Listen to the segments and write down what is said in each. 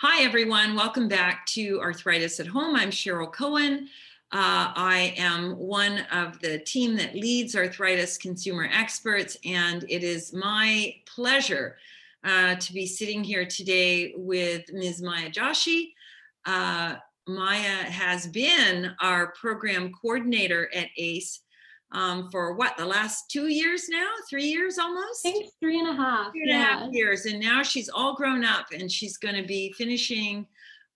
Hi, everyone. Welcome back to Arthritis at Home. I'm Cheryl Koehn. Uh, I am one of the team that leads arthritis consumer experts, and it is my pleasure uh, to be sitting here today with Ms. Maya Joshi. Uh, Maya has been our program coordinator at ACE um, for what the last two years now, three years almost. I think three and a half. Three and yeah. a half years, and now she's all grown up, and she's going to be finishing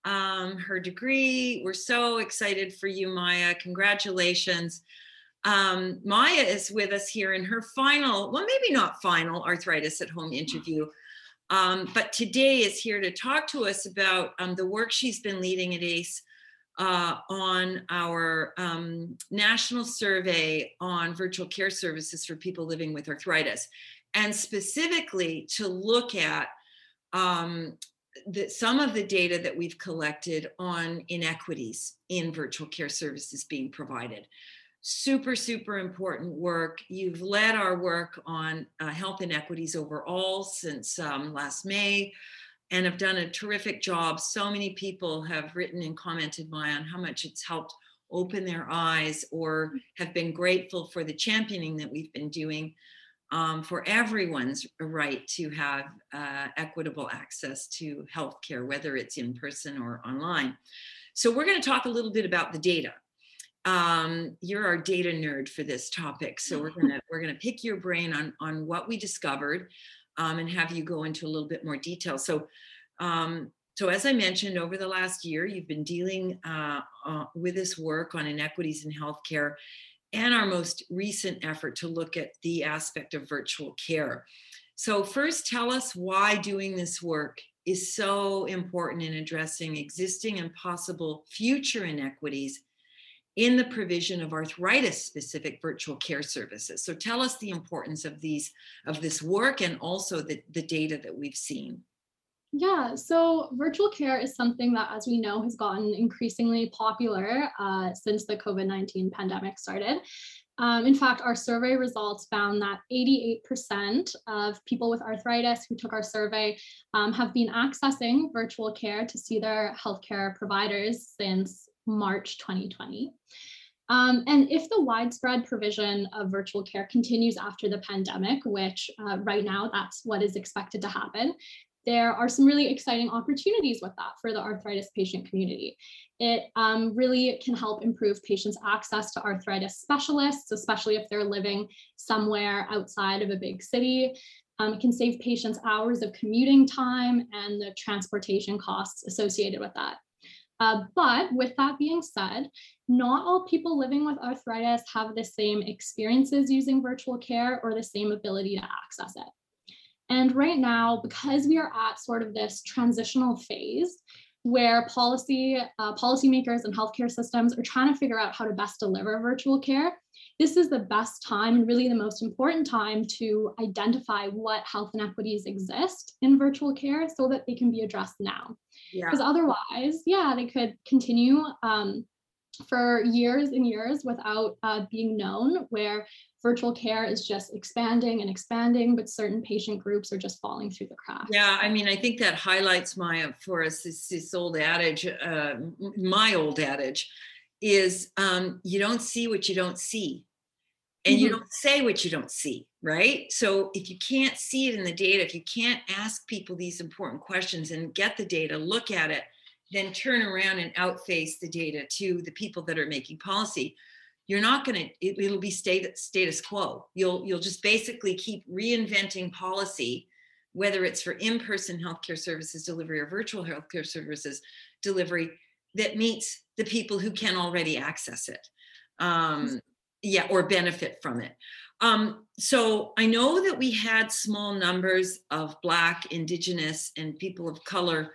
um, her degree. We're so excited for you, Maya. Congratulations. Um, Maya is with us here in her final, well, maybe not final arthritis at home interview. Um, but today is here to talk to us about um, the work she's been leading at ACE uh, on our um, national survey on virtual care services for people living with arthritis, and specifically to look at um, the, some of the data that we've collected on inequities in virtual care services being provided. Super, super important work. You've led our work on uh, health inequities overall since um, last May and have done a terrific job. So many people have written and commented, Maya, on how much it's helped open their eyes or have been grateful for the championing that we've been doing um, for everyone's right to have uh, equitable access to healthcare, whether it's in person or online. So we're going to talk a little bit about the data. Um, you're our data nerd for this topic, so we're gonna we're gonna pick your brain on on what we discovered, um, and have you go into a little bit more detail. So, um, so as I mentioned, over the last year, you've been dealing uh, uh, with this work on inequities in healthcare, and our most recent effort to look at the aspect of virtual care. So, first, tell us why doing this work is so important in addressing existing and possible future inequities in the provision of arthritis specific virtual care services. So tell us the importance of these of this work and also the, the data that we've seen. Yeah, so virtual care is something that, as we know, has gotten increasingly popular uh, since the COVID 19 pandemic started. Um, in fact, our survey results found that 88% of people with arthritis who took our survey um, have been accessing virtual care to see their healthcare providers since March 2020. Um, and if the widespread provision of virtual care continues after the pandemic, which uh, right now that's what is expected to happen, there are some really exciting opportunities with that for the arthritis patient community. It um, really can help improve patients' access to arthritis specialists, especially if they're living somewhere outside of a big city. Um, it can save patients hours of commuting time and the transportation costs associated with that. Uh, but with that being said, not all people living with arthritis have the same experiences using virtual care or the same ability to access it. And right now, because we are at sort of this transitional phase where policy uh, policymakers and healthcare systems are trying to figure out how to best deliver virtual care, this is the best time and really the most important time to identify what health inequities exist in virtual care so that they can be addressed now. Because yeah. otherwise, yeah, they could continue um, for years and years without uh, being known, where virtual care is just expanding and expanding, but certain patient groups are just falling through the cracks. Yeah, I mean, I think that highlights my for us this, this old adage, uh, my old adage, is um, you don't see what you don't see. And mm-hmm. you don't say what you don't see right? So if you can't see it in the data if you can't ask people these important questions and get the data look at it then turn around and outface the data to the people that are making policy. You're not going to it, it'll be state, status quo. You'll you'll just basically keep reinventing policy whether it's for in-person healthcare services delivery or virtual healthcare services delivery that meets the people who can already access it um, yeah or benefit from it. Um, so i know that we had small numbers of black indigenous and people of color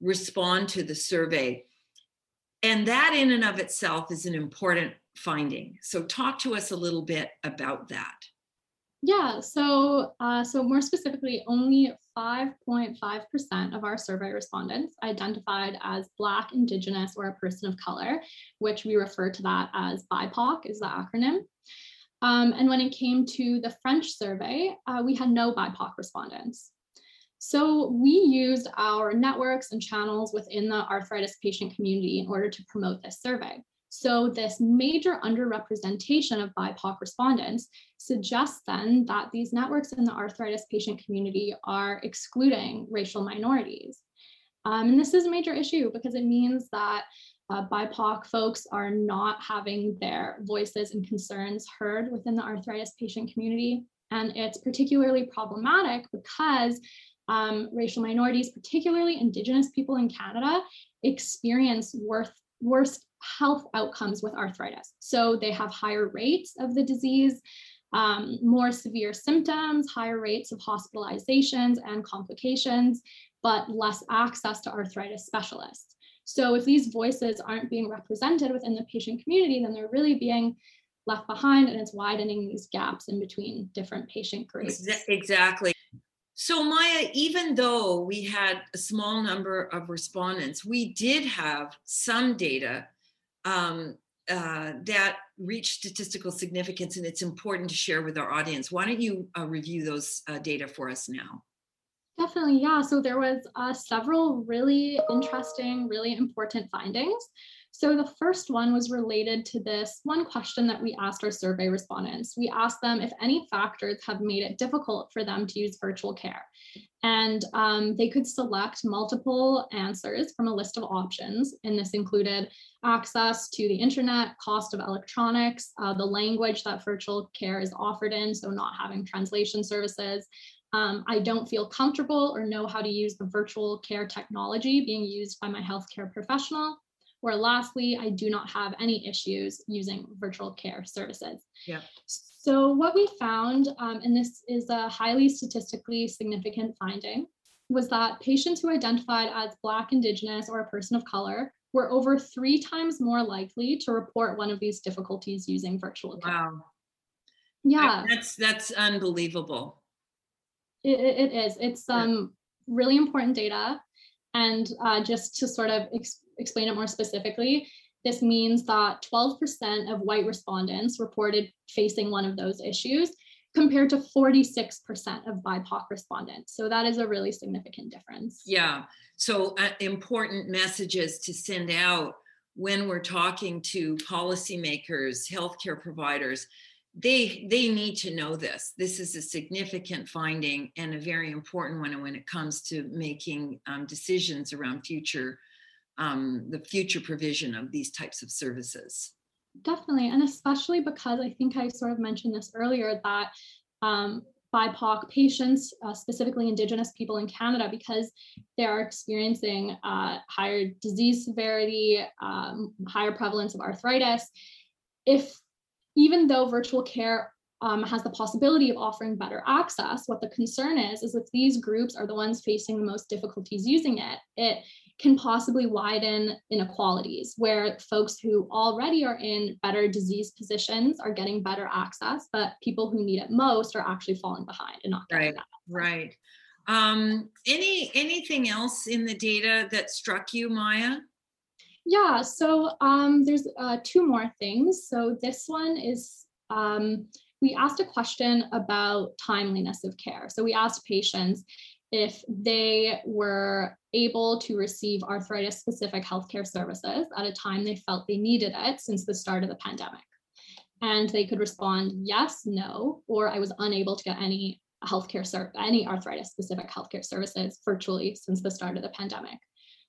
respond to the survey. And that in and of itself is an important finding. So talk to us a little bit about that yeah, so uh, so more specifically, only 5.5% of our survey respondents identified as Black, Indigenous, or a person of color, which we refer to that as BIPOC is the acronym. Um, and when it came to the French survey, uh, we had no BIPOC respondents. So we used our networks and channels within the arthritis patient community in order to promote this survey. So this major underrepresentation of BIPOC respondents suggests then that these networks in the arthritis patient community are excluding racial minorities. Um, and this is a major issue because it means that uh, BIPOC folks are not having their voices and concerns heard within the arthritis patient community. And it's particularly problematic because um, racial minorities, particularly Indigenous people in Canada, experience worth, worst health outcomes with arthritis. So they have higher rates of the disease, um, more severe symptoms, higher rates of hospitalizations and complications, but less access to arthritis specialists. So if these voices aren't being represented within the patient community, then they're really being left behind and it's widening these gaps in between different patient groups. Exactly. So, Maya, even though we had a small number of respondents, we did have some data um, uh, that reach statistical significance, and it's important to share with our audience. Why don't you uh, review those uh, data for us now? Definitely, yeah. So there was uh, several really interesting, really important findings. So the first one was related to this one question that we asked our survey respondents. We asked them if any factors have made it difficult for them to use virtual care. And um, they could select multiple answers from a list of options. And this included access to the internet, cost of electronics, uh, the language that virtual care is offered in, so not having translation services, um, I don't feel comfortable or know how to use the virtual care technology being used by my healthcare professional. Or lastly, I do not have any issues using virtual care services. Yeah. So what we found, um, and this is a highly statistically significant finding, was that patients who identified as Black, Indigenous, or a person of color were over three times more likely to report one of these difficulties using virtual care. Wow. Yeah. That's that's unbelievable. It, it is. It's um really important data. And uh, just to sort of ex- explain it more specifically, this means that 12% of white respondents reported facing one of those issues compared to 46% of BIPOC respondents. So that is a really significant difference. Yeah. So uh, important messages to send out when we're talking to policymakers, healthcare providers. They they need to know this. This is a significant finding and a very important one when it comes to making um, decisions around future um, the future provision of these types of services. Definitely. And especially because I think I sort of mentioned this earlier that um, BIPOC patients, uh, specifically Indigenous people in Canada, because they are experiencing uh, higher disease severity, um, higher prevalence of arthritis. If even though virtual care um, has the possibility of offering better access, what the concern is, is if these groups are the ones facing the most difficulties using it, it can possibly widen inequalities where folks who already are in better disease positions are getting better access, but people who need it most are actually falling behind and not getting right, that. Right. Um, any anything else in the data that struck you, Maya? Yeah, so um, there's uh, two more things. So this one is um, we asked a question about timeliness of care. So we asked patients if they were able to receive arthritis specific healthcare services at a time they felt they needed it since the start of the pandemic. And they could respond yes, no, or I was unable to get any healthcare ser- any arthritis specific healthcare services virtually since the start of the pandemic.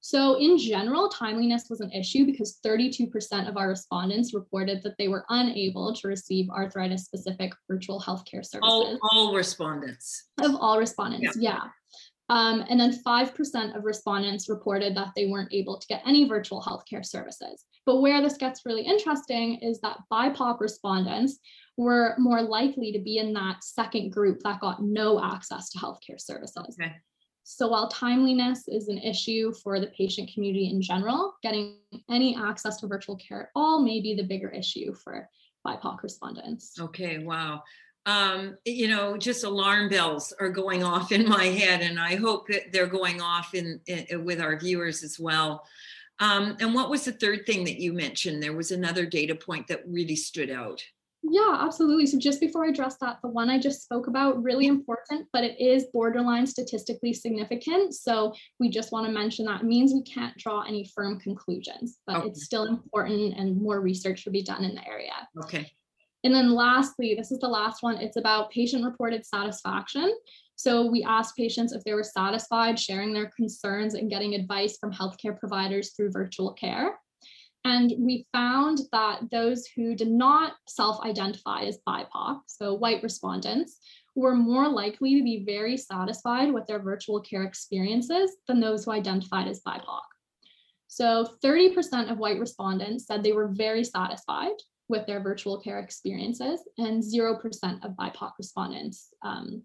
So in general, timeliness was an issue because 32% of our respondents reported that they were unable to receive arthritis specific virtual healthcare services. All, all respondents. Of all respondents, yeah. yeah. Um, and then 5% of respondents reported that they weren't able to get any virtual healthcare services. But where this gets really interesting is that BIPOC respondents were more likely to be in that second group that got no access to healthcare services. Okay. So while timeliness is an issue for the patient community in general, getting any access to virtual care at all may be the bigger issue for BIPOC respondents. Okay, wow. Um, you know, just alarm bells are going off in my head, and I hope that they're going off in, in with our viewers as well. Um, and what was the third thing that you mentioned? There was another data point that really stood out. Yeah, absolutely. So just before I address that, the one I just spoke about, really important, but it is borderline statistically significant. So we just want to mention that it means we can't draw any firm conclusions, but Okay. it's still important and more research should be done in the area. Okay. And then lastly, this is the last one, it's about patient reported satisfaction. So we asked patients if they were satisfied sharing their concerns and getting advice from healthcare providers through virtual care. And we found that those who did not self identify as BIPOC, so white respondents, were more likely to be very satisfied with their virtual care experiences than those who identified as BIPOC. So 30% of white respondents said they were very satisfied with their virtual care experiences, and 0% of BIPOC respondents um,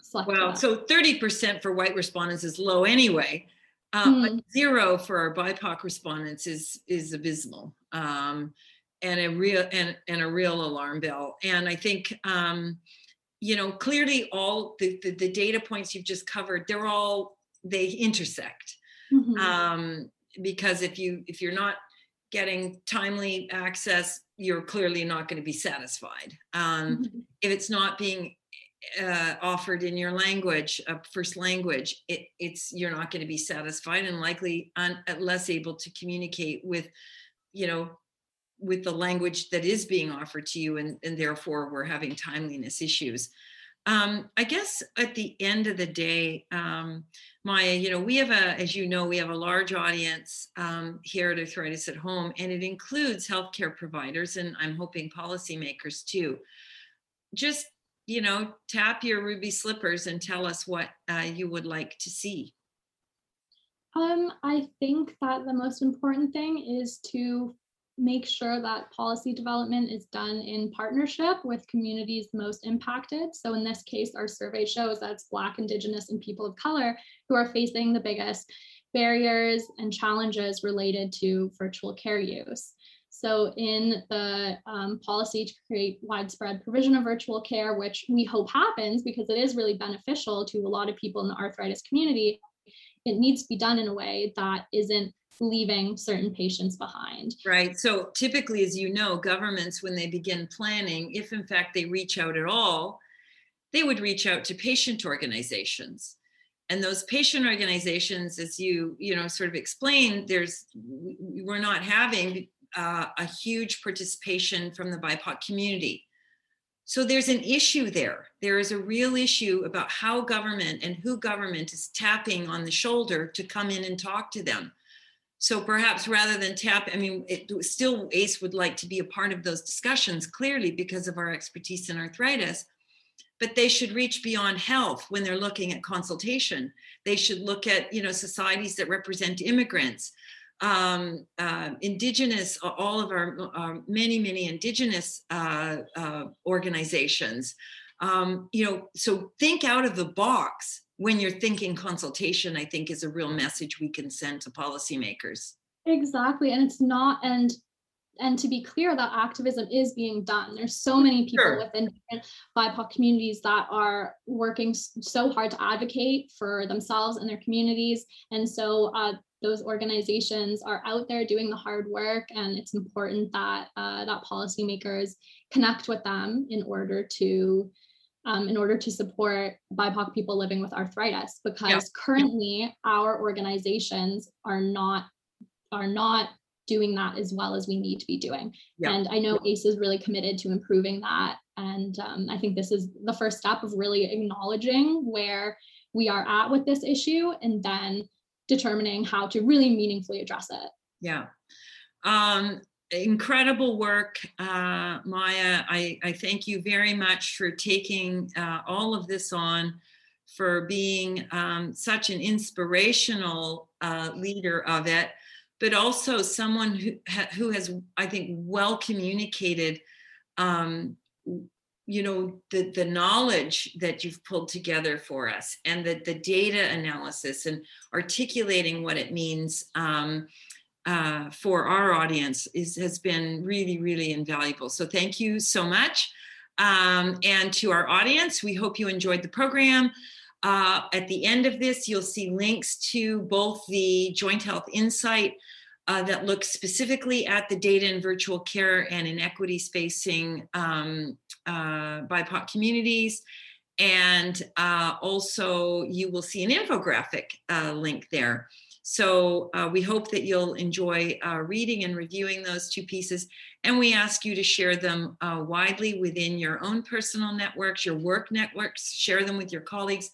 selected Wow. So 30% for white respondents is low anyway. Hmm. but zero for our BIPOC respondents is is abysmal, um, and a real and, and a real alarm bell. And I think um, you know clearly all the, the the data points you've just covered, they're all they intersect. Mhm. um, because if you if you're not getting timely access you're clearly not going to be satisfied um, Mhm. if it's not being uh, offered in your language first language it, it's you're not going to be satisfied and likely un, uh, less able to communicate with you know with the language that is being offered to you and, and therefore we're having timeliness issues um, i guess at the end of the day um, Maya, you know, we have a, as you know, we have a large audience um, here at Arthritis at Home, and it includes healthcare providers, and I'm hoping policymakers too. Just, you know, tap your ruby slippers and tell us what uh, you would like to see. Um, I think that the most important thing is to make sure that policy development is done in partnership with communities most impacted. So in this case, our survey shows that it's Black, Indigenous, and people of color who are facing the biggest barriers and challenges related to virtual care use. So in the um, policy to create widespread provision of virtual care, which we hope happens because it is really beneficial to a lot of people in the arthritis community, it needs to be done in a way that isn't leaving certain patients behind. Right. So typically, as you know, governments, when they begin planning, if in fact they reach out at all, they would reach out to patient organizations. And those patient organizations, as you you know sort of explained, there's we're not having uh, a huge participation from the BIPOC community. So there's an issue there. There is a real issue about how government and who government is tapping on the shoulder to come in and talk to them. So perhaps rather than tap, I mean, it still ACE would like to be a part of those discussions, clearly because of our expertise in arthritis. But they should reach beyond health when they're looking at consultation. They should look at, you know, societies that represent immigrants, um, uh, indigenous, all of our uh, many, many indigenous uh, uh, organizations. Um, you know, so think out of the box when you're thinking consultation, I think is a real message we can send to policymakers. Exactly. And it's not, and and to be clear that activism is being done there's so many people Sure. within different bipoc communities that are working so hard to advocate for themselves and their communities and so uh, those organizations are out there doing the hard work and it's important that uh, that policymakers connect with them in order to um, in order to support BIPOC people living with arthritis, because currently our organizations are not are not doing that as well as we need to be doing. Yeah. And I know ACE is really committed to improving that. And um, I think this is the first step of really acknowledging where we are at with this issue and then determining how to really meaningfully address it. Yeah. Um, incredible work, uh, Maya. I, I thank you very much for taking uh, all of this on, for being um, such an inspirational uh, leader of it, but also someone who, who has, I think, well communicated. Um, you know the the knowledge that you've pulled together for us and the the data analysis and articulating what it means um, uh, for our audience is has been really really invaluable. So thank you so much. Um, and to our audience we hope you enjoyed the program. Uh, at the end of this you'll see links to both the joint health insight uh, that looks specifically at the data in virtual care and inequity spacing um, uh, BIPOC communities. And uh, also, you will see an infographic uh, link there. So uh, we hope that you'll enjoy uh, reading and reviewing those two pieces. And we ask you to share them uh, widely within your own personal networks, your work networks, share them with your colleagues.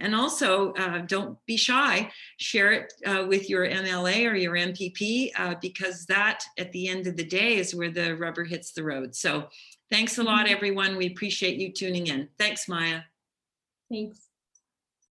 And also, uh, don't be shy, share it uh, with your MLA or your MPP, uh, because that at the end of the day is where the rubber hits the road. So thanks a lot, everyone. We appreciate you tuning in. Thanks, Maya. Thanks.